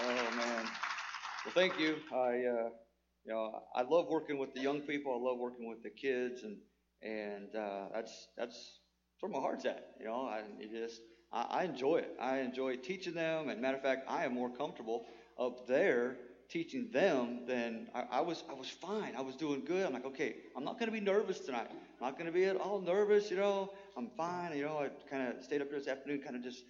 Oh man. Well, thank you. I, uh, you know, I love working with the young people. I love working with the kids, and and uh, that's that's where my heart's at. You know, I just I, I enjoy it. I enjoy teaching them. And matter of fact, I am more comfortable up there teaching them than I, I was. I was fine. I was doing good. I'm like, okay, I'm not going to be nervous tonight. I'm not going to be at all nervous. You know, I'm fine. You know, I kind of stayed up here this afternoon, kind of just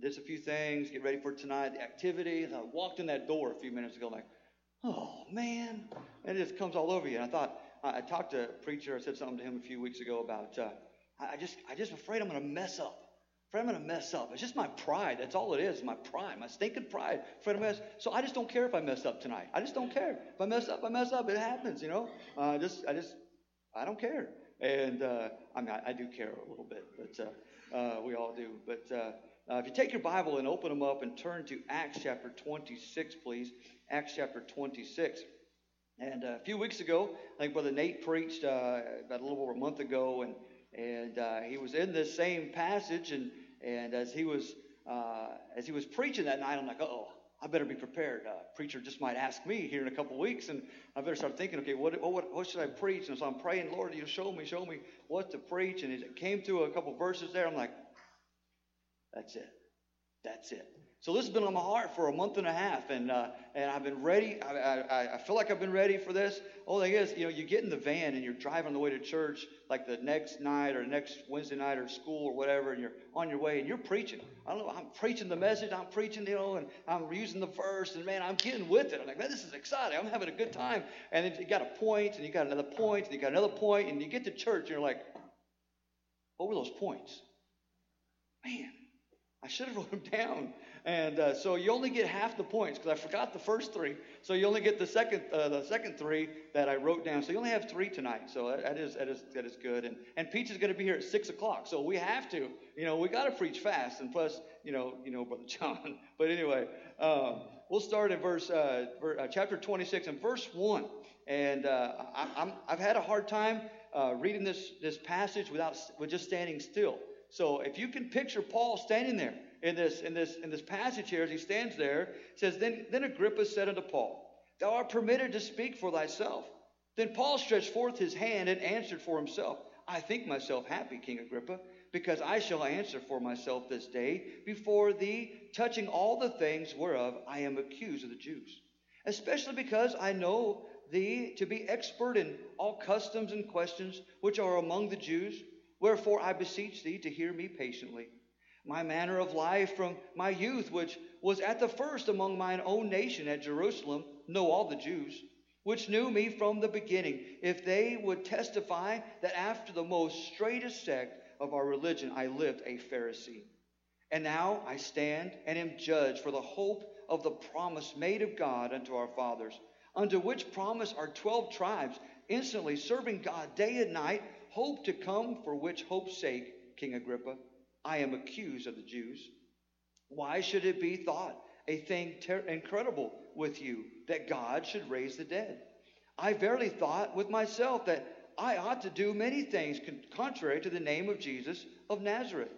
did a few things, get ready for tonight, the activity. And I walked in that door a few minutes ago, like, oh man, and it just comes all over you. And I thought, I, I talked to a preacher. I said something to him a few weeks ago about, uh, I, I just, I just afraid I'm going to mess up. Afraid I'm going to mess up. It's just my pride. That's all it is. My pride, my stinking pride. Afraid of mess. So I just don't care if I mess up tonight. I just don't care. If I mess up, I mess up. It happens, you know. Uh, just, I just, I don't care. And uh, I mean, I, I, do care a little bit, but uh, uh we all do. But uh, if you take your Bible and open them up and turn to Acts chapter 26, please. Acts chapter 26. And uh, a few weeks ago, I think Brother Nate preached uh, about a little over a month ago, and and uh, he was in this same passage, and and as he was uh, as he was preaching that night, I'm like, oh, I better be prepared. Uh, preacher just might ask me here in a couple weeks, and I better start thinking, okay, what, what, what should I preach? And so I'm praying, Lord, you show me, show me what to preach. And it came to a couple verses there. I'm like, that's it. That's it. So this has been on my heart for a month and a half, and uh, and I've been ready. I, I, I, feel like I've been ready for this. Only thing is, you know, you get in the van and you're driving on the way to church, like the next night or next Wednesday night or school or whatever, and you're on your way and you're preaching. I don't know. I'm preaching the message. I'm preaching, you know, and I'm using the verse, and man, I'm getting with it. I'm like, man, this is exciting. I'm having a good time. And then you got a point, and you got another point, and you got another point, and you get to church, and you're like, what were those points? Man, I should have wrote them down. And uh, so you only get half the points because I forgot the first three. So you only get the second, uh, the second three that I wrote down. So you only have three tonight. So that, that is that is that is good. And and Peach is going to be here at six o'clock. So we have to, you know, we got to preach fast. And plus, you know, you know, Brother John. But anyway, um, we'll start in verse, uh, ver, uh, chapter 26 and verse one. And uh, I, have had a hard time uh, reading this this passage without with just standing still. So if you can picture Paul standing there in this, in this, in this passage here, as he stands there, says, then, then Agrippa said unto Paul, Thou art permitted to speak for thyself. Then Paul stretched forth his hand and answered for himself, I think myself happy, King Agrippa, because I shall answer for myself this day before thee, touching all the things whereof I am accused of the Jews. Especially because I know thee to be expert in all customs and questions which are among the Jews. Wherefore I beseech thee to hear me patiently my manner of life from my youth, which was at the first among mine own nation at Jerusalem, know all the Jews, which knew me from the beginning, if they would testify that after the most straightest sect of our religion I lived a Pharisee. And now I stand and am judged for the hope of the promise made of God unto our fathers, unto which promise our twelve tribes, instantly serving God day and night, hope to come for which hope's sake, King Agrippa I am accused of the Jews. Why should it be thought a thing ter- incredible with you that God should raise the dead? I verily thought with myself that I ought to do many things con- contrary to the name of Jesus of Nazareth,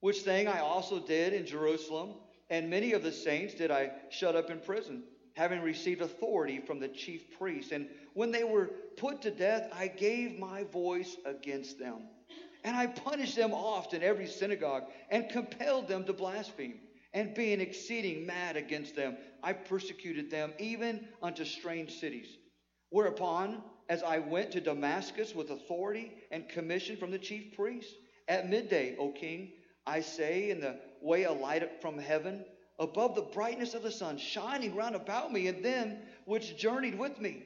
which thing I also did in Jerusalem, and many of the saints did I shut up in prison, having received authority from the chief priests. And when they were put to death, I gave my voice against them. And I punished them oft in every synagogue and compelled them to blaspheme. And being exceeding mad against them, I persecuted them even unto strange cities. Whereupon, as I went to Damascus with authority and commission from the chief priests, at midday, O king, I say, in the way a light from heaven, above the brightness of the sun, shining round about me and them which journeyed with me.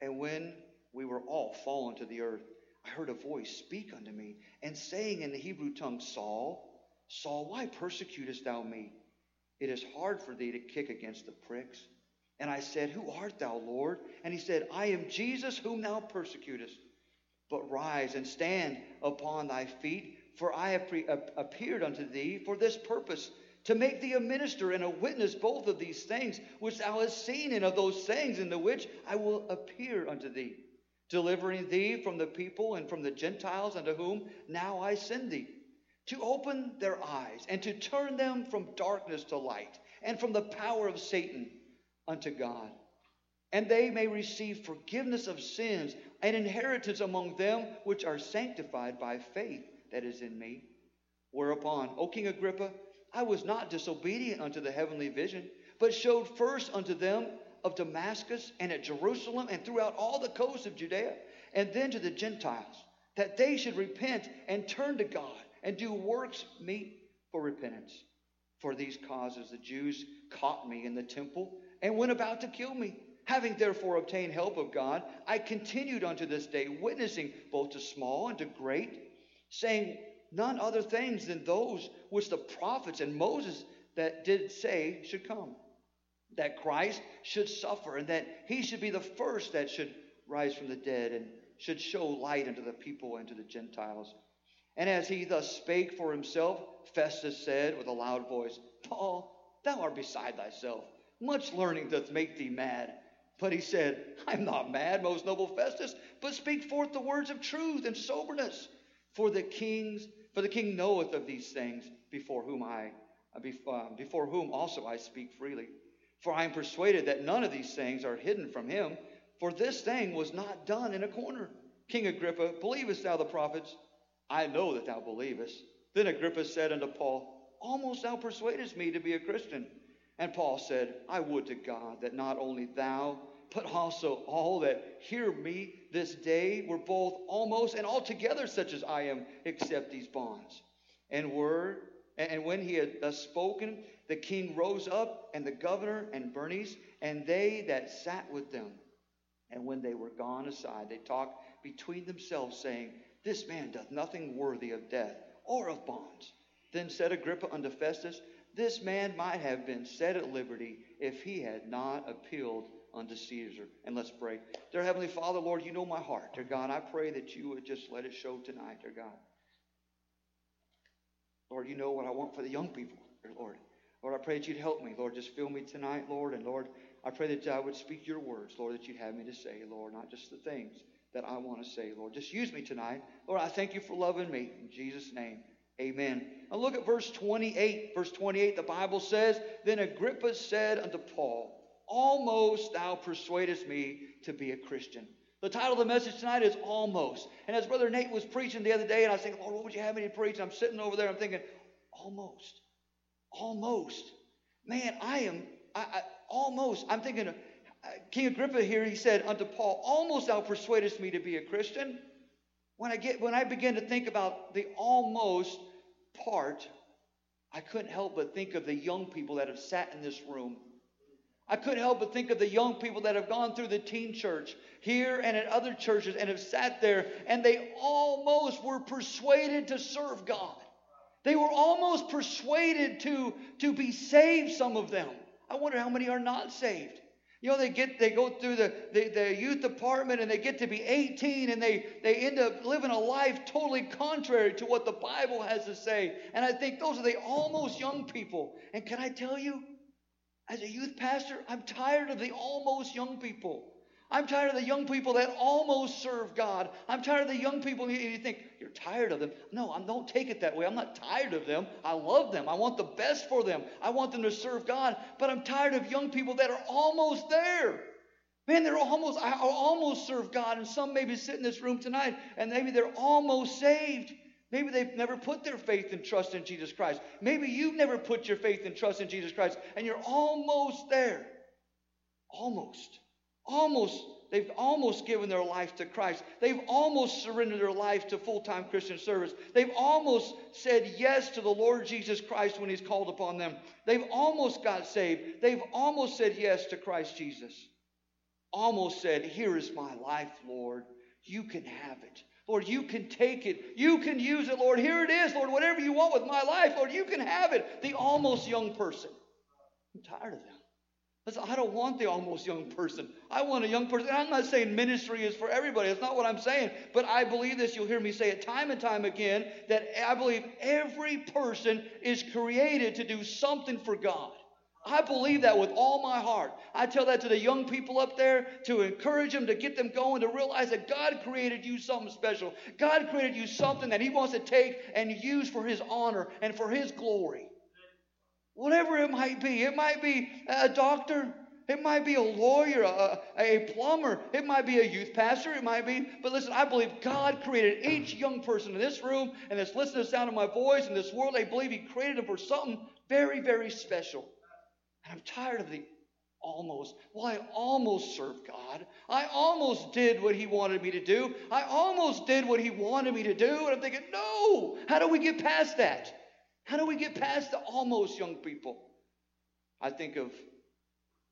And when we were all fallen to the earth, I heard a voice speak unto me, and saying in the Hebrew tongue, Saul, Saul, why persecutest thou me? It is hard for thee to kick against the pricks. And I said, Who art thou, Lord? And he said, I am Jesus whom thou persecutest. But rise and stand upon thy feet, for I have pre- appeared unto thee for this purpose, to make thee a minister and a witness both of these things which thou hast seen, and of those things in the which I will appear unto thee delivering thee from the people and from the Gentiles unto whom now I send thee, to open their eyes and to turn them from darkness to light and from the power of Satan unto God. And they may receive forgiveness of sins and inheritance among them which are sanctified by faith that is in me. Whereupon, O King Agrippa, I was not disobedient unto the heavenly vision, but showed first unto them of Damascus and at Jerusalem and throughout all the coasts of Judea, and then to the Gentiles, that they should repent and turn to God and do works meet for repentance. For these causes the Jews caught me in the temple and went about to kill me. Having therefore obtained help of God, I continued unto this day, witnessing both to small and to great, saying none other things than those which the prophets and Moses that did say should come. That Christ should suffer, and that he should be the first that should rise from the dead, and should show light unto the people and to the Gentiles. And as he thus spake for himself, Festus said with a loud voice, Paul, thou art beside thyself. Much learning doth make thee mad. But he said, I'm not mad, most noble Festus, but speak forth the words of truth and soberness. For the kings, for the king knoweth of these things, before whom I, uh, before whom also I speak freely. For I am persuaded that none of these things are hidden from him. For this thing was not done in a corner. King Agrippa, believest thou the prophets? I know that thou believest. Then Agrippa said unto Paul, Almost thou persuadest me to be a Christian. And Paul said, I would to God that not only thou, but also all that hear me this day were both almost and altogether such as I am, except these bonds. And were and when he had thus spoken, the king rose up, and the governor and Bernice, and they that sat with them. And when they were gone aside, they talked between themselves, saying, This man doth nothing worthy of death or of bonds. Then said Agrippa unto Festus, This man might have been set at liberty if he had not appealed unto Caesar. And let's pray. Dear Heavenly Father, Lord, you know my heart. Dear God, I pray that you would just let it show tonight, dear God. Lord, you know what I want for the young people, dear Lord. Lord, I pray that you'd help me. Lord, just fill me tonight, Lord. And Lord, I pray that I would speak your words, Lord, that you'd have me to say, Lord, not just the things that I want to say, Lord. Just use me tonight. Lord, I thank you for loving me. In Jesus' name, amen. Now look at verse 28. Verse 28, the Bible says, Then Agrippa said unto Paul, Almost thou persuadest me to be a Christian. The title of the message tonight is Almost. And as Brother Nate was preaching the other day, and I was thinking, Lord, what would you have me to preach? And I'm sitting over there, I'm thinking, Almost. Almost. Man, I am, I, I almost, I'm thinking, uh, King Agrippa here, he said unto Paul, Almost thou persuadest me to be a Christian. When I get when I begin to think about the almost part, I couldn't help but think of the young people that have sat in this room I couldn't help but think of the young people that have gone through the teen church here and at other churches and have sat there and they almost were persuaded to serve God. They were almost persuaded to, to be saved, some of them. I wonder how many are not saved. You know, they get they go through the, the, the, youth department and they get to be 18 and they, they end up living a life totally contrary to what the Bible has to say. And I think those are the almost young people. And can I tell you, as a youth pastor, I'm tired of the almost young people. I'm tired of the young people that almost serve God. I'm tired of the young people, and you think, you're tired of them. No, I don't take it that way. I'm not tired of them. I love them. I want the best for them. I want them to serve God. But I'm tired of young people that are almost there. Man, they're almost, I almost serve God. And some maybe sit in this room tonight, and maybe they're almost saved. Maybe they've never put their faith and trust in Jesus Christ. Maybe you've never put your faith and trust in Jesus Christ, and you're almost there. Almost. Almost. They've almost given their life to Christ. They've almost surrendered their life to full time Christian service. They've almost said yes to the Lord Jesus Christ when He's called upon them. They've almost got saved. They've almost said yes to Christ Jesus. Almost said, Here is my life, Lord. You can have it. Lord, you can take it. You can use it, Lord. Here it is, Lord. Whatever you want with my life, Lord, you can have it. The almost young person. I'm tired of them. I don't want the almost young person. I want a young person. I'm not saying ministry is for everybody. That's not what I'm saying. But I believe this. You'll hear me say it time and time again that I believe every person is created to do something for God. I believe that with all my heart. I tell that to the young people up there to encourage them, to get them going, to realize that God created you something special. God created you something that He wants to take and use for His honor and for His glory. Whatever it might be. It might be a doctor. It might be a lawyer, a, a, plumber. It might be a youth pastor. It might be. But listen, I believe God created each young person in this room and that's listening to the sound of my voice in this world. I believe He created them for something very, very special. And I'm tired of the almost. Well, I almost served God. I almost did what He wanted me to do. I almost did what He wanted me to do. And I'm thinking, no, how do we get past that? How do we get past the almost young people? I think of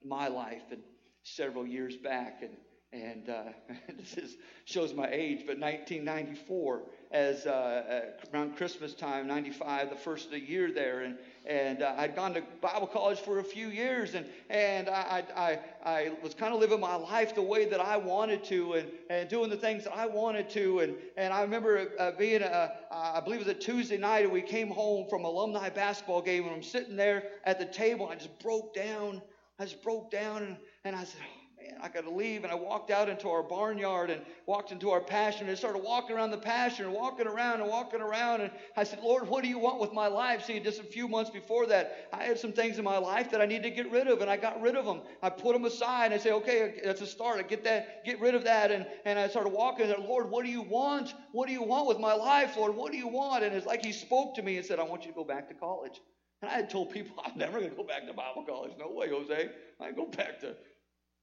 my life and several years back, and and uh, this is, shows my age, but 1994, as uh, uh, around Christmas time, 95, the first of the year there, and and uh, I'd gone to Bible college for a few years, and and I I, I was kind of living my life the way that I wanted to, and, and doing the things that I wanted to, and and I remember uh, being a, I believe it was a Tuesday night, and we came home from alumni basketball game, and I'm sitting there at the table, and I just broke down I just broke down and, and I said, oh, man, I got to leave. And I walked out into our barnyard and walked into our pasture and started walking around the pasture and walking around and walking around. And I said, Lord, what do you want with my life? See, just a few months before that, I had some things in my life that I needed to get rid of, and I got rid of them. I put them aside and I said, okay, that's a start. I get that, get rid of that. And, and I started walking and said, Lord, what do you want? What do you want with my life, Lord? What do you want? And it's like he spoke to me and said, I want you to go back to college. And I had told people, I'm never going to go back to Bible college. No way, Jose. I go back to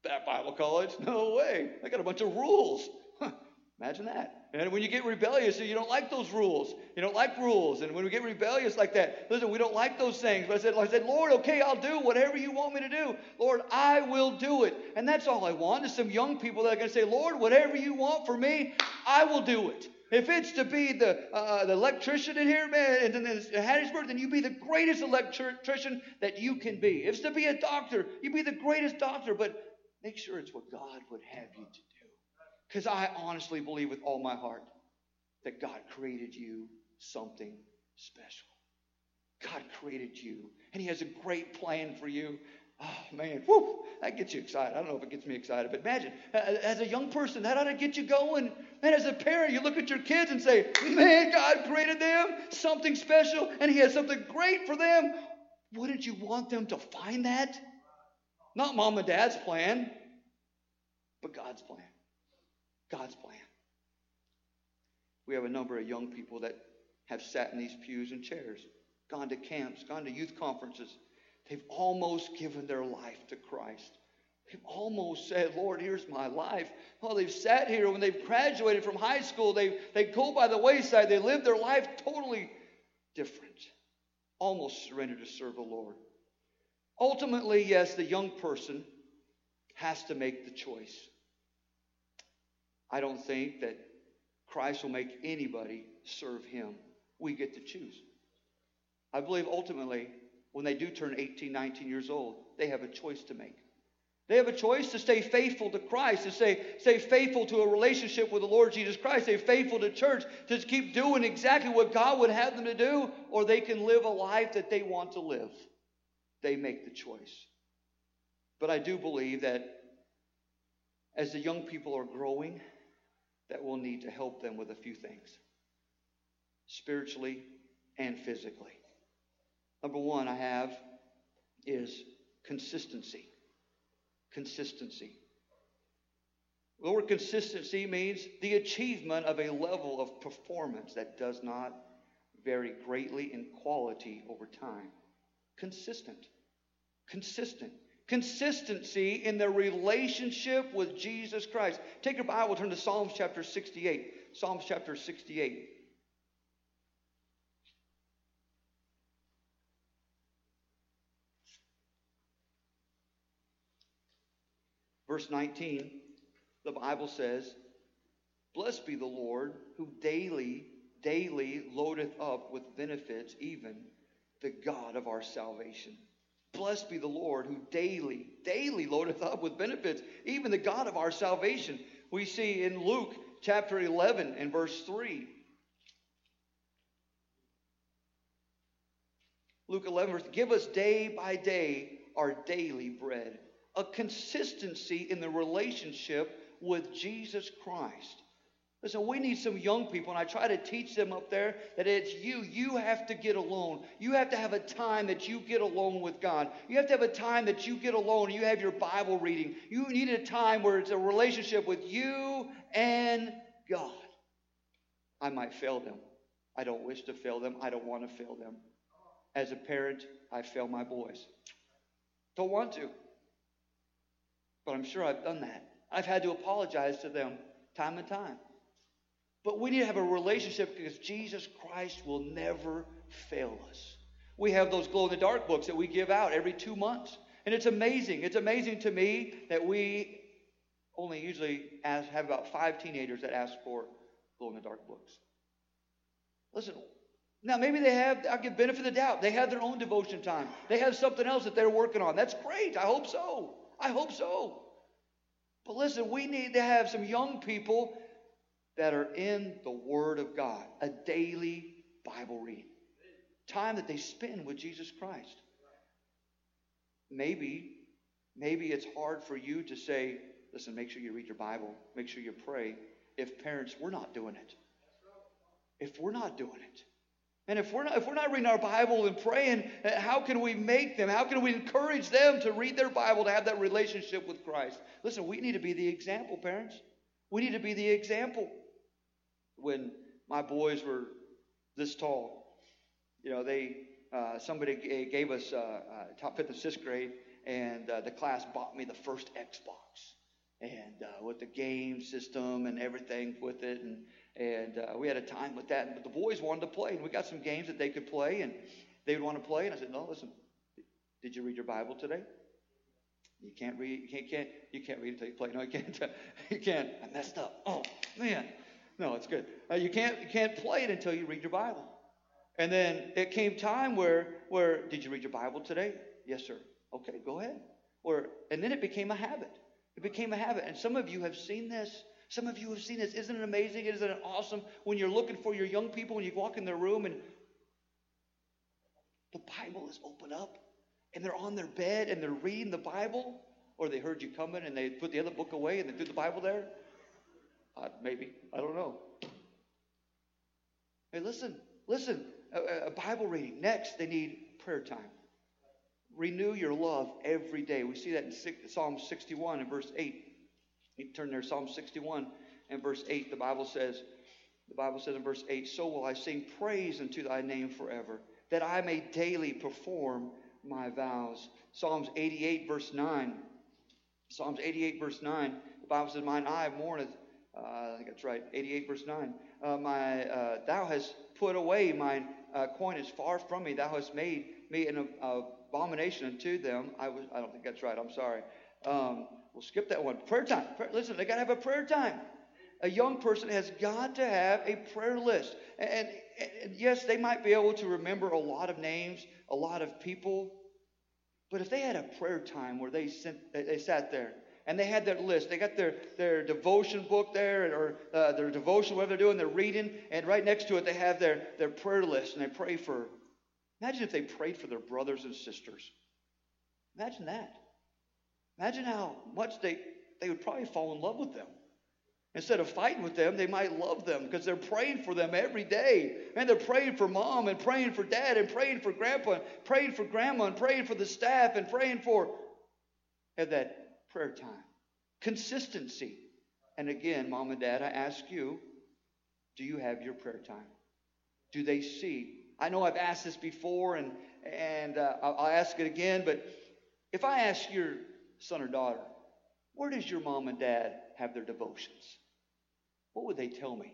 that Bible college. No way. I got a bunch of rules. Imagine that. And when you get rebellious, you don't like those rules. You don't like rules. And when we get rebellious like that, listen, we don't like those things. But I said, I said, Lord, okay, I'll do whatever you want me to do. Lord, I will do it. And that's all I want is some young people that are going to say, Lord, whatever you want for me, I will do it. If it's to be the, uh, the electrician in here, man, and in, in Hattiesburg, then you be the greatest electrician that you can be. If it's to be a doctor, you be the greatest doctor, but make sure it's what God would have you to do. Because I honestly believe with all my heart that God created you something special. God created you, and He has a great plan for you. Oh, man, whew, that gets you excited. I don't know if it gets me excited, but imagine, uh, as a young person, that ought to get you going. Man, as a parent, you look at your kids and say, man, God created them something special, and He has something great for them. Wouldn't you want them to find that? Not mom and dad's plan, but God's plan. God's plan. We have a number of young people that have sat in these pews and chairs, gone to camps, gone to youth conferences They've almost given their life to Christ. They've almost said, Lord, here's my life. Well, they've sat here when they've graduated from high school, they, they go by the wayside. They live their life totally different. Almost surrendered to serve the Lord. Ultimately, yes, the young person has to make the choice. I don't think that Christ will make anybody serve him. We get to choose. I believe ultimately when they do turn 18, 19 years old, they have a choice to make. They have a choice to stay faithful to Christ, to stay, stay faithful to a relationship with the Lord Jesus Christ, stay faithful to church, to keep doing exactly what God would have them to do, or they can live a life that they want to live. They make the choice. But I do believe that as the young people are growing, that we'll need to help them with a few things spiritually and physically. Number one I have is consistency. Consistency. The word consistency means the achievement of a level of performance that does not vary greatly in quality over time. Consistent. Consistent. Consistency in their relationship with Jesus Christ. Take your Bible, turn to Psalms chapter 68. Psalms chapter 68. Verse 19, the Bible says, Blessed be the Lord who daily, daily loadeth up with benefits, even the God of our salvation. Blessed be the Lord who daily, daily loadeth up with benefits, even the God of our salvation. We see in Luke chapter 11 and verse 3. Luke 11, verse, give us day by day our daily bread a consistency in the relationship with Jesus Christ. Listen, we need some young people, and I try to teach them up there that it's you. You have to get alone. You have to have a time that you get alone with God. You have to have a time that you get alone. You have your Bible reading. You need a time where it's a relationship with you and God. I might fail them. I don't wish to fail them. I don't want to fail them. As a parent, I fail my boys. Don't want to. But I'm sure I've done that. I've had to apologize to them time and time. But we need to have a relationship because Jesus Christ will never fail us. We have those glow in the dark books that we give out every two months. And it's amazing. It's amazing to me that we only usually ask, have about five teenagers that ask for glow in the dark books. Listen, now maybe they have, I'll give benefit of the doubt. They have their own devotion time. They have something else that they're working on. That's great. I hope so. I hope so. But listen, we need to have some young people that are in the Word of God, a daily Bible reading, time that they spend with Jesus Christ. Maybe, maybe it's hard for you to say, listen, make sure you read your Bible, make sure you pray. If parents, we're not doing it. If we're not doing it. And if we're not if we're not reading our Bible and praying, uh, how can we make them? How can we encourage them to read their Bible to have that relationship with Christ? Listen, we need to be the example, parents. We need to be the example when my boys were this tall. You know, they uh, somebody gave us uh, uh, top fifth and sixth grade, and uh, the class bought me the first Xbox, and uh, with the game system and everything with it, and and uh, we had a time with that. But the boys wanted to play, and we got some games that they could play, and they would want to play. And I said, No, listen, did you read your Bible today? You can't read. You can't. can't you can't read until you play. No, you can't. you can't. I messed up. Oh man. No, it's good. Uh, you can't you can't play it until you read your Bible. And then it came time where where did you read your Bible today? Yes, sir. Okay, go ahead. Or and then it became a habit. It became a habit. And some of you have seen this. Some of you have seen this. Isn't it amazing? Isn't it awesome when you're looking for your young people and you walk in their room and the Bible is open up and they're on their bed and they're reading the Bible? Or they heard you coming and they put the other book away and they threw the Bible there? Uh, maybe. I don't know. Hey, listen, listen. A, a Bible reading. Next, they need prayer time. Renew your love every day. We see that in Psalm 61 and verse 8. You turn there, Psalm 61 and verse 8. The Bible says, the Bible says in verse 8, So will I sing praise unto thy name forever, that I may daily perform my vows. Psalms 88, verse 9. Psalms 88, verse 9. The Bible says, Mine eye mourneth uh, I think that's right, 88 verse 9. Uh, my, uh, thou hast put away mine uh, coin is far from me. Thou hast made me an abomination unto them. I was, I don't think that's right. I'm sorry. Um, we'll skip that one. Prayer time. Prayer, listen, they got to have a prayer time. A young person has got to have a prayer list. And, and, and yes, they might be able to remember a lot of names, a lot of people. But if they had a prayer time where they, sent, they sat there and they had their list. They got their, their devotion book there, or uh, their devotion, whatever they're doing, they're reading, and right next to it they have their, their prayer list, and they pray for. Imagine if they prayed for their brothers and sisters. Imagine that. Imagine how much they, they would probably fall in love with them. Instead of fighting with them, they might love them because they're praying for them every day. And they're praying for mom and praying for dad and praying for grandpa and praying for grandma and praying for the staff and praying for. Have that prayer time. Consistency. And again, mom and dad, I ask you, do you have your prayer time? Do they see? I know I've asked this before, and and uh, I'll, I'll ask it again. But if I ask your son or daughter, where does your mom and dad have their devotions? What would they tell me?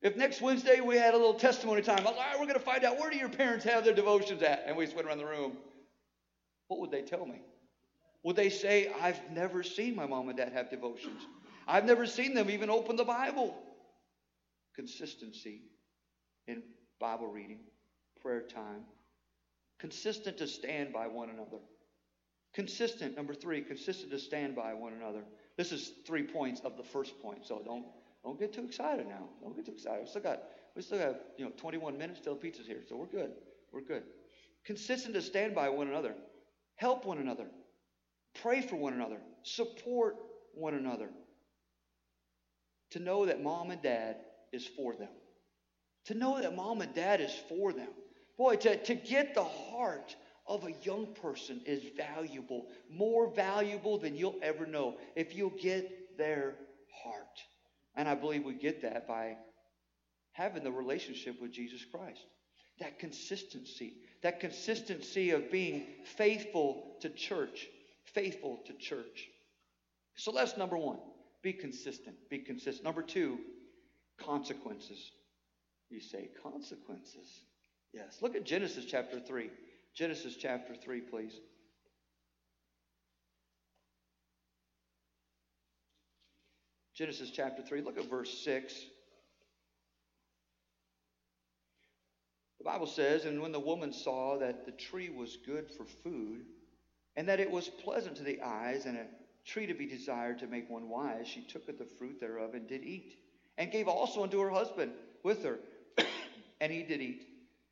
If next Wednesday we had a little testimony time, all right, we're going to find out where do your parents have their devotions at, and we just went around the room. What would they tell me? Would they say, I've never seen my mom and dad have devotions? I've never seen them even open the Bible. Consistency in Bible reading, prayer time, consistent to stand by one another. Consistent, number three, consistent to stand by one another. This is three points of the first point, so don't don't get too excited now. Don't get too excited. We still got we still have you know 21 minutes till pizza's here, so we're good. We're good. Consistent to stand by one another, help one another, Pray for one another. Support one another. to know that mom and dad is for them. To know that mom and dad is for them. Boy, to, to get the heart of a young person is valuable, more valuable than you'll ever know if you'll get their heart. And I believe we get that by having the relationship with Jesus Christ. That consistency, that consistency of being faithful to church, faithful to church. So that's number one. Be consistent. Be consistent. Number two, consequences. You say, consequences. Yes. Look at Genesis chapter 3. Genesis chapter 3, please. Genesis chapter 3, look at verse 6. The Bible says, And when the woman saw that the tree was good for food, and that it was pleasant to the eyes, and a tree to be desired to make one wise, she took of the fruit thereof and did eat, and gave also unto her husband with her, and he did eat.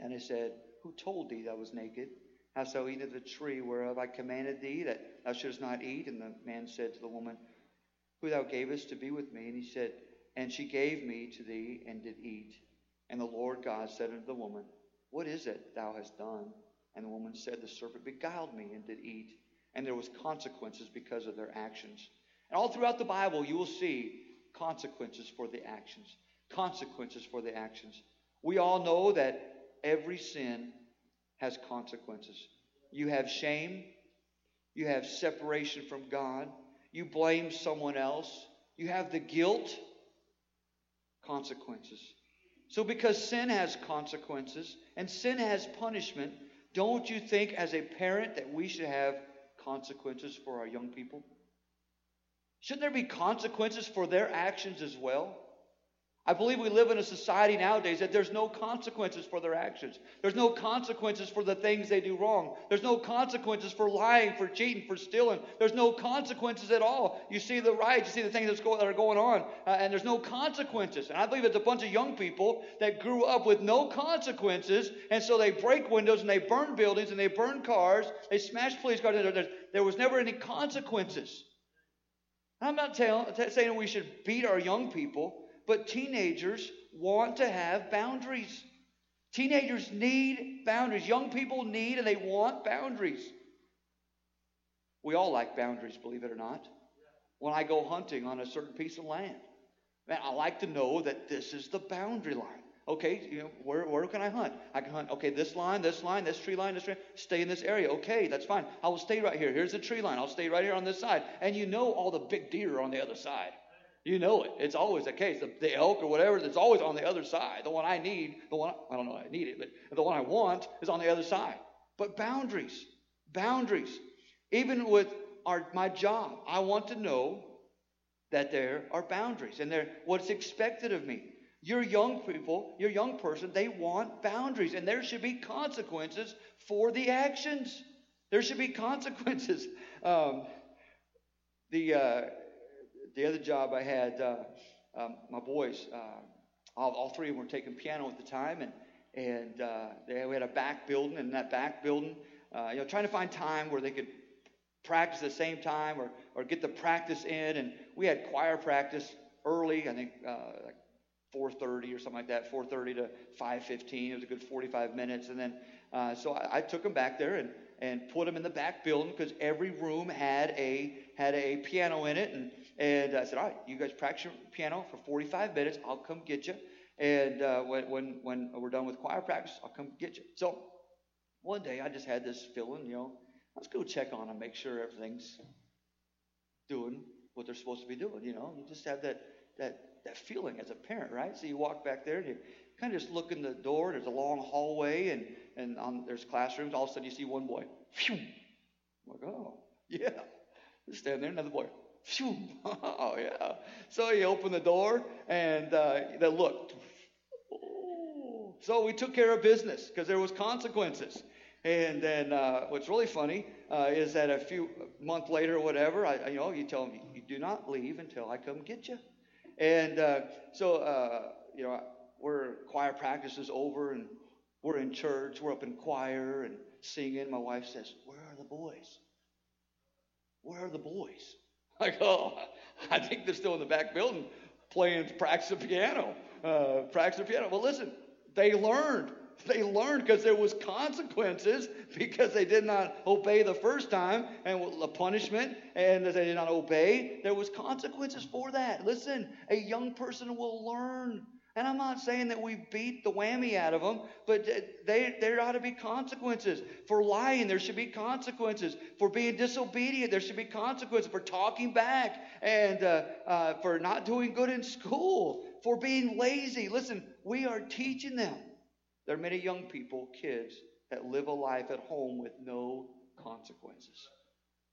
And he said, Who told thee I was naked? Hast thou eaten of the tree whereof I commanded thee that thou shouldst not eat? And the man said to the woman, Who thou gavest to be with me? And he said, And she gave me to thee and did eat. And the Lord God said unto the woman, What is it thou hast done? And the woman said, The serpent beguiled me and did eat. And there was consequences because of their actions. And all throughout the Bible, you will see consequences for the actions. Consequences for the actions. We all know that every sin has consequences. You have shame, you have separation from God, you blame someone else, you have the guilt, consequences. So, because sin has consequences and sin has punishment, don't you think as a parent that we should have consequences for our young people? Shouldn't there be consequences for their actions as well? I believe we live in a society nowadays that there's no consequences for their actions. There's no consequences for the things they do wrong. There's no consequences for lying, for cheating, for stealing. There's no consequences at all. You see the riots, you see the things go, that are going on, uh, and there's no consequences. And I believe it's a bunch of young people that grew up with no consequences, and so they break windows and they burn buildings and they burn cars. They smash police cars. There, was never any consequences. I'm not tell, saying we should beat our young people. But teenagers want to have boundaries. Teenagers need boundaries. Young people need and they want boundaries. We all like boundaries, believe it or not. When I go hunting on a certain piece of land, man, I like to know that this is the boundary line. Okay, you know, where, where can I hunt? I can hunt, okay, this line, this line, this tree line, this tree, stay in this area. Okay, that's fine. I will stay right here. Here's the tree line. I'll stay right here on this side. And you know all the big deer are on the other side. You know it. It's always the case. The, the, elk or whatever, it's always on the other side. The one I need, the one, I don't know I need it, but the one I want is on the other side. But boundaries, boundaries. Even with our, my job, I want to know that there are boundaries and there what's expected of me. Your young people, your young person, they want boundaries and there should be consequences for the actions. There should be consequences. Um, the uh, the other job I had, uh, um, my boys, uh, all, all, three of them were taking piano at the time, and and uh, they, we had a back building, and that back building, uh, you know, trying to find time where they could practice at the same time or or get the practice in, and we had choir practice early, I think uh, like 4:30 or something like that, 4:30 to 5:15. It was a good 45 minutes, and then uh, so I, I took them back there and and put them in the back building because every room had a had a piano in it, and and I said, all right, you guys practice your piano for 45 minutes. I'll come get you. And uh, when, when, we're done with choir practice, I'll come get you. So one day I just had this feeling, you know, let's go check on them, make sure everything's doing what they're supposed to be doing. You know, you just have that that that feeling as a parent, right? So you walk back there and you kind of just look in the door. There's a long hallway and and on, there's classrooms. All of a sudden you see one boy. Phew. I'm like, oh yeah. Just stand there, another boy. Phew. Oh, yeah. So he opened the door and uh, they looked. So we took care of business because there was consequences. And then uh, what's really funny uh, is that a few month later or whatever, I, you know, you tell them you do not leave until I come get you. And uh, so uh, you know, we're choir practice is over and we're in church, we're up in choir and singing. My wife says, "Where are the boys? Where are the boys?" I go, "I think they're still in the back building playing practice piano, uh, practice piano." Well, listen, they learned they learned because there was consequences because they did not obey the first time and the punishment and they did not obey there was consequences for that listen a young person will learn and i'm not saying that we beat the whammy out of them but they, there ought to be consequences for lying there should be consequences for being disobedient there should be consequences for talking back and uh, uh, for not doing good in school for being lazy listen we are teaching them there are many young people, kids, that live a life at home with no consequences.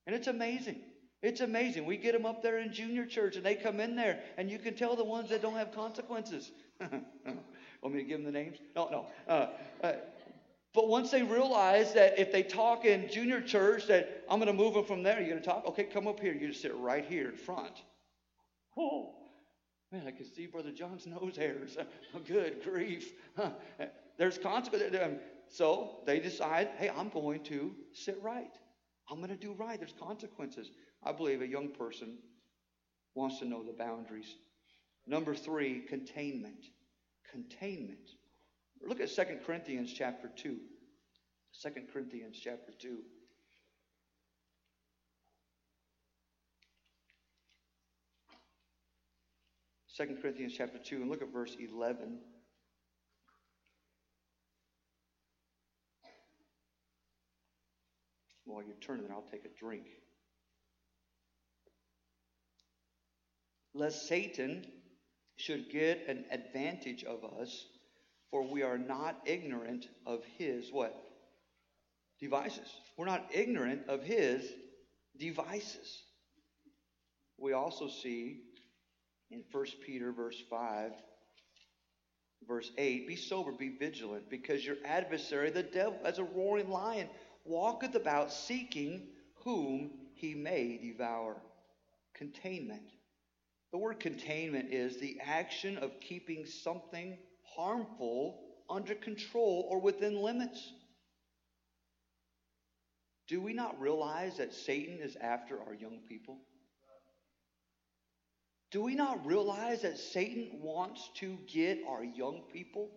And it's amazing. It's amazing. We get them up there in junior church and they come in there and you can tell the ones that don't have consequences. Want me to give them the names? No, no. Uh, uh, but once they realize that if they talk in junior church, that I'm going to move them from there, you're going to talk? Okay, come up here. You just sit right here in front. Oh, man, I can see Brother John's nose hairs. Good grief. There's consequences. So they decide, hey, I'm going to sit right. I'm going to do right. There's consequences. I believe a young person wants to know the boundaries. Number three, containment. Containment. Look at 2 Corinthians chapter 2. 2 Corinthians chapter 2. Second Corinthians chapter 2, and look at verse 11. While you're turning there, I'll take a drink. Lest Satan should get an advantage of us, for we are not ignorant of his what? Devices. We're not ignorant of his devices. We also see in 1 Peter verse 5 verse 8 be sober be vigilant because your adversary the devil as a roaring lion walketh about seeking whom he may devour. Containment. The word containment is the action of keeping something harmful under control or within limits. Do we not realize that Satan is after our young people? Do we not realize that Satan wants to get our young people?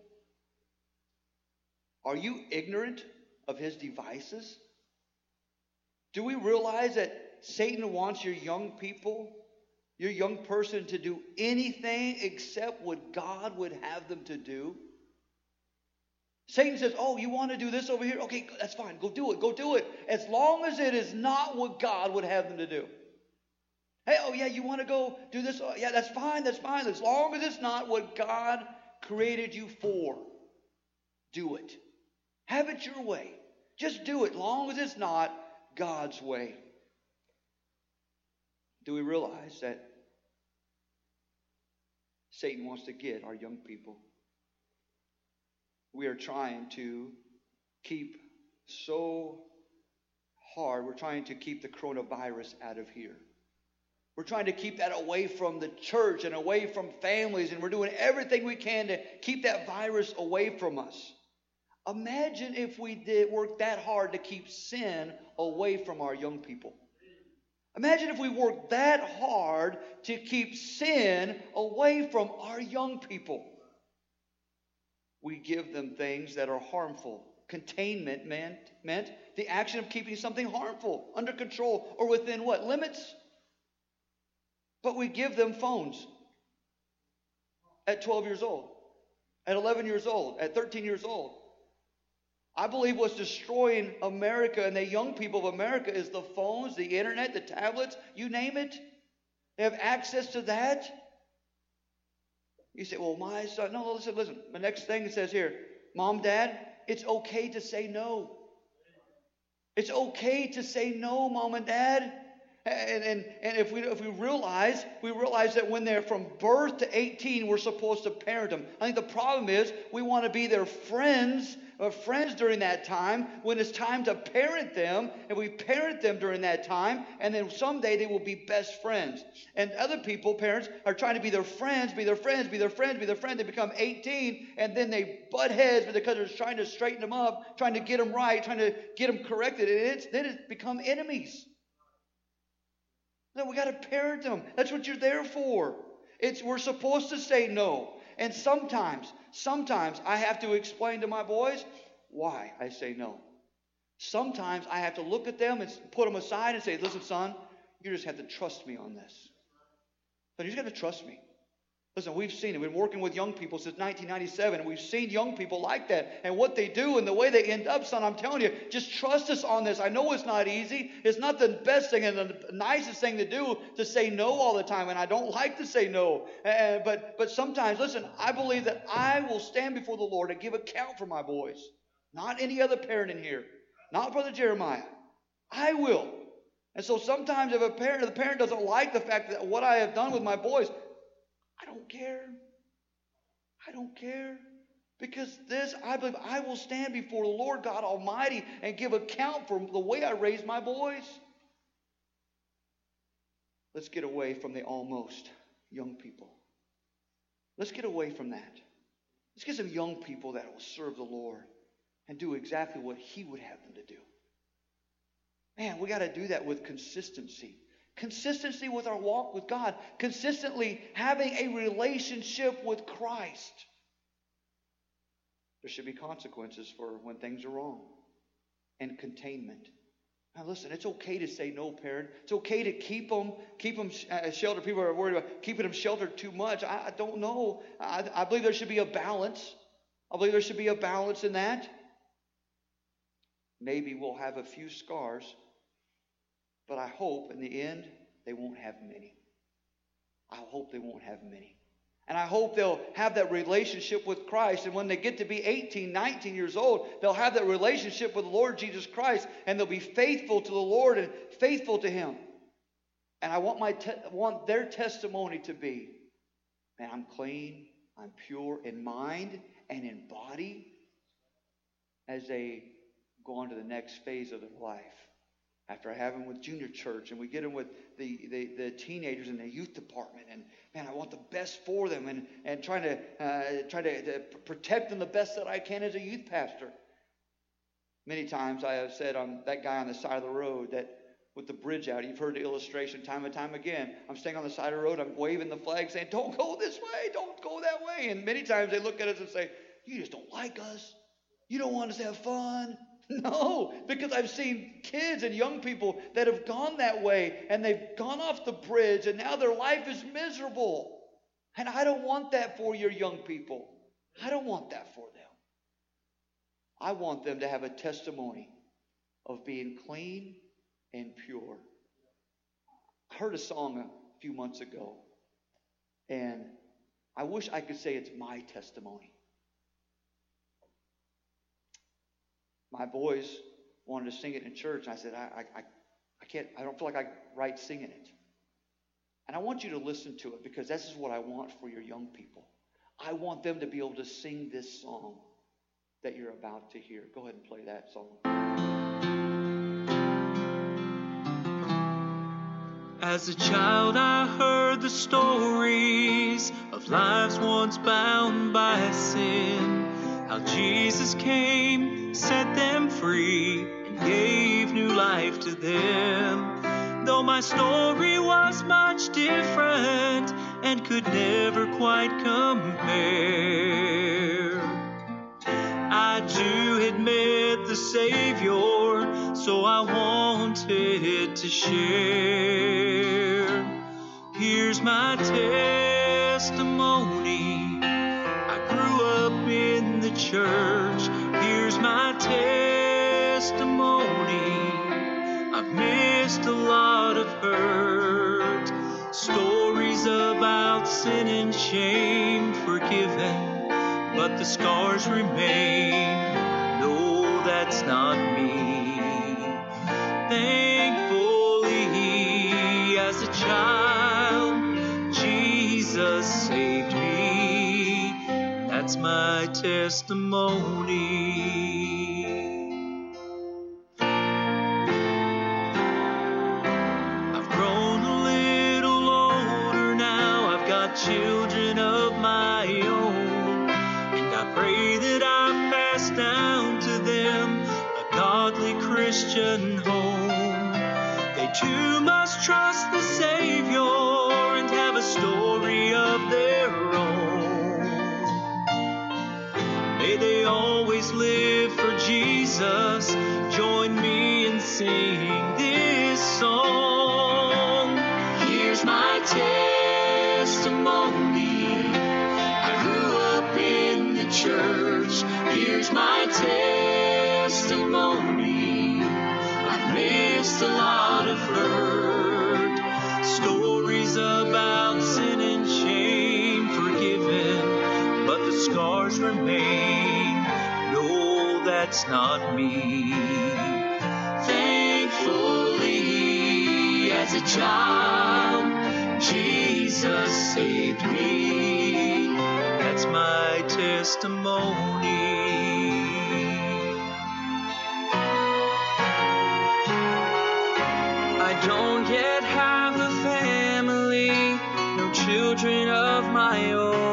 Are you ignorant of his devices? Do we realize that Satan wants your young people, your young person, to do anything except what God would have them to do? Satan says, Oh, you want to do this over here? Okay, that's fine. Go do it. Go do it. As long as it is not what God would have them to do. Hey, oh, yeah, you want to go do this? Oh, yeah, that's fine. That's fine. As long as it's not what God created you for, do it. Have it your way. Just do it, as long as it's not God's way. Do we realize that Satan wants to get our young people? We are trying to keep so hard, we're trying to keep the coronavirus out of here. We're trying to keep that away from the church and away from families, and we're doing everything we can to keep that virus away from us. Imagine if we did work that hard to keep sin away from our young people. Imagine if we worked that hard to keep sin away from our young people. We give them things that are harmful. Containment meant, meant the action of keeping something harmful under control or within what? Limits. But we give them phones at 12 years old, at 11 years old, at 13 years old. I believe what's destroying America and the young people of America is the phones, the internet, the tablets, you name it. They have access to that. You say, well, my son. No, listen, listen. The next thing it says here, Mom, Dad, it's okay to say no. It's okay to say no, Mom and Dad. And, and, and if, we, if we realize, we realize that when they're from birth to 18, we're supposed to parent them. I think the problem is we want to be their friends uh, friends during that time when it's time to parent them, and we parent them during that time, and then someday they will be best friends. And other people, parents, are trying to be their friends, be their friends, be their friends, be their friends. They become 18, and then they butt heads because they're trying to straighten them up, trying to get them right, trying to get them corrected, and it's, then it's become enemies. No, we got to parent them. That's what you're there for. It's we're supposed to say no. And sometimes, sometimes I have to explain to my boys why I say no. Sometimes I have to look at them and put them aside and say, "Listen, son, you just have to trust me on this. But you just got to trust me. Listen, we've seen it. We've been working with young people since 1997, and we've seen young people like that and what they do and the way they end up, son. I'm telling you, just trust us on this. I know it's not easy. It's not the best thing and the nicest thing to do to say no all the time, and I don't like to say no. Uh, but but sometimes, listen, I believe that I will stand before the Lord and give account for my boys, not any other parent in here, not Brother Jeremiah. I will. And so sometimes if a parent, the parent doesn't like the fact that what I have done with my boys, I don't care. I don't care. Because this, I believe, I will stand before the Lord God Almighty and give account for the way I raised my boys. Let's get away from the almost young people. Let's get away from that. Let's get some young people that will serve the Lord and do exactly what He would have them to do. Man, we got to do that with consistency. Consistency with our walk with God, consistently having a relationship with Christ. There should be consequences for when things are wrong and containment. Now, listen, it's okay to say no, parent. It's okay to keep them, keep them uh, sheltered. People are worried about keeping them sheltered too much. I, I don't know. I, I believe there should be a balance. I believe there should be a balance in that. Maybe we'll have a few scars but I hope in the end they won't have many. I hope they won't have many. And I hope they'll have that relationship with Christ. And when they get to be 18, 19 years old, they'll have that relationship with the Lord Jesus Christ and they'll be faithful to the Lord and faithful to Him. And I want, my te- want their testimony to be man, I'm clean, I'm pure in mind and in body as they go on to the next phase of their life after I have them with junior church and we get them with the, the, the, teenagers in the youth department and man I want the best for them and, and trying to uh, try to, to, protect them the best that I can as a youth pastor. Many times I have said on that guy on the side of the road that with the bridge out, you've heard the illustration time and time again. I'm staying on the side of the road, I'm waving the flag saying, Don't go this way, don't go that way. And many times they look at us and say, You just don't like us. You don't want us to have fun. No, because I've seen kids and young people that have gone that way and they've gone off the bridge and now their life is miserable. And I don't want that for your young people. I don't want that for them. I want them to have a testimony of being clean and pure. I heard a song a few months ago, and I wish I could say it's my testimony. My boys wanted to sing it in church. I said, I, I, I can't, I don't feel like I right singing it. And I want you to listen to it because this is what I want for your young people. I want them to be able to sing this song that you're about to hear. Go ahead and play that song. As a child, I heard the stories of lives once bound by sin. How Jesus came set them free and gave new life to them. Though my story was much different and could never quite compare, I do admit the Savior, so I wanted to share. Here's my testimony. Church my testimony. I've missed a lot of hurt, stories about sin and shame forgiven, but the scars remain. No, that's not me. Thankfully, That's my testimony. I've grown a little older now. I've got children of my own. And I pray that I pass down to them a godly Christian home. They too must trust the Savior and have a story of their they always live for Jesus. Join me in singing this song. Here's my testimony. I grew up in the church. Here's my testimony. I've missed a lot of hurt. Stories about scars remain. No, that's not me. Thankfully, as a child, Jesus saved me. That's my testimony. I don't yet have a family, no children of my own.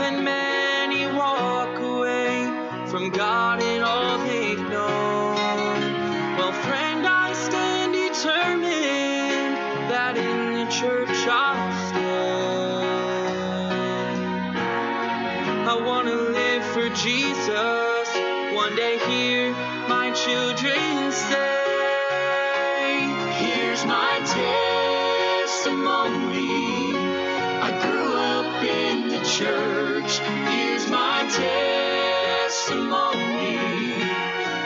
That many walk away from God and all they've known. Well, friend, I stand determined that in the church I'll stand. I want to live for Jesus. One day hear my children say, Here's my testimony. Church. Here's my testimony.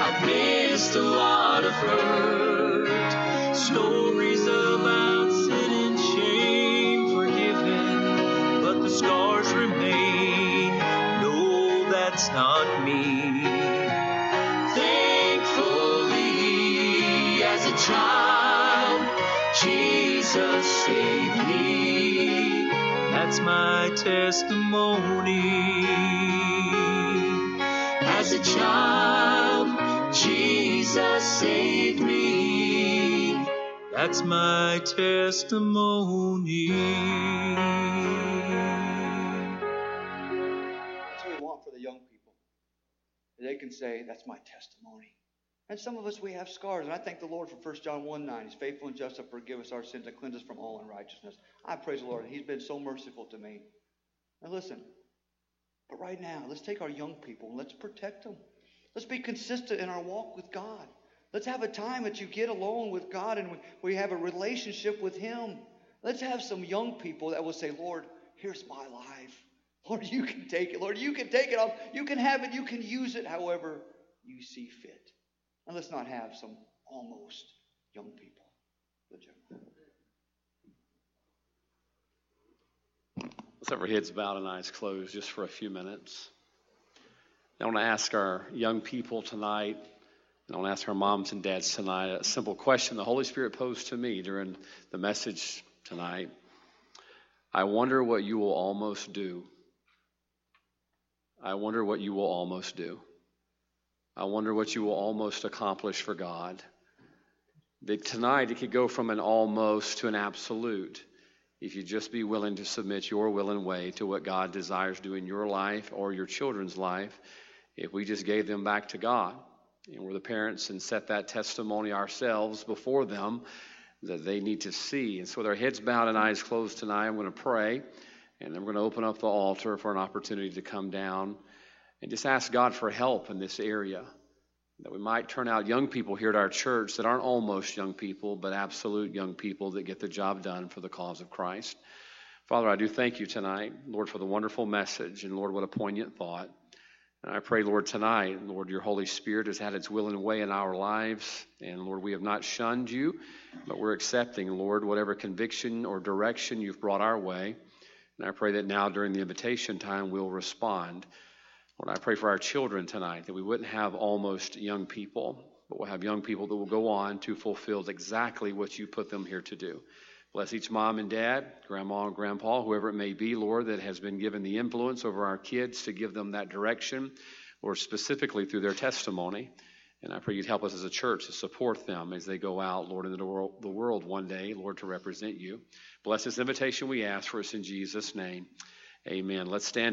I've missed a lot of hurt. Stories about sin and shame forgiven, but the scars remain. No, that's not me. Thankfully, as a child, Jesus saved me. That's my testimony. As a child, Jesus saved me. That's my testimony. That's what we want for the young people. They can say, That's my testimony. And some of us, we have scars. And I thank the Lord for 1 John 1 9. He's faithful and just to forgive us our sins and cleanse us from all unrighteousness. I praise the Lord. He's been so merciful to me. Now, listen, but right now, let's take our young people and let's protect them. Let's be consistent in our walk with God. Let's have a time that you get alone with God and we, have a relationship with Him. Let's have some young people that will say, Lord, here's my life. Lord, you can take it. Lord, you can take it. Off. You can have it. You can use it however you see fit. And let's not have some almost young people. Let's have our heads bowed and eyes closed just for a few minutes. I want to ask our young people tonight, and I want to ask our moms and dads tonight a simple question the Holy Spirit posed to me during the message tonight. I wonder what you will almost do. I wonder what you will almost do. I wonder what you will almost accomplish for God. That tonight it could go from an almost to an absolute if you just be willing to submit your will and way to what God desires to do in your life or your children's life, if we just gave them back to God and we're the parents and set that testimony ourselves before them that they need to see. And so, with our heads bowed and eyes closed tonight, I'm going to pray and then we're going to open up the altar for an opportunity to come down and just ask God for help in this area. That we might turn out young people here at our church that aren't almost young people, but absolute young people that get the job done for the cause of Christ. Father, I do thank you tonight, Lord, for the wonderful message. And Lord, what a poignant thought. And I pray, Lord, tonight, Lord, your Holy Spirit has had its will and way in our lives. And Lord, we have not shunned you, but we're accepting, Lord, whatever conviction or direction you've brought our way. And I pray that now during the invitation time, we'll respond. Lord, I pray for our children tonight that we wouldn't have almost young people, but we'll have young people that will go on to fulfill exactly what you put them here to do. Bless each mom and dad, grandma and grandpa, whoever it may be, Lord, that has been given the influence over our kids to give them that direction, or specifically through their testimony. And I pray you'd help us as a church to support them as they go out, Lord, into the world one day, Lord, to represent you. Bless this invitation we ask for us in Jesus' name. Amen. Let's stand together.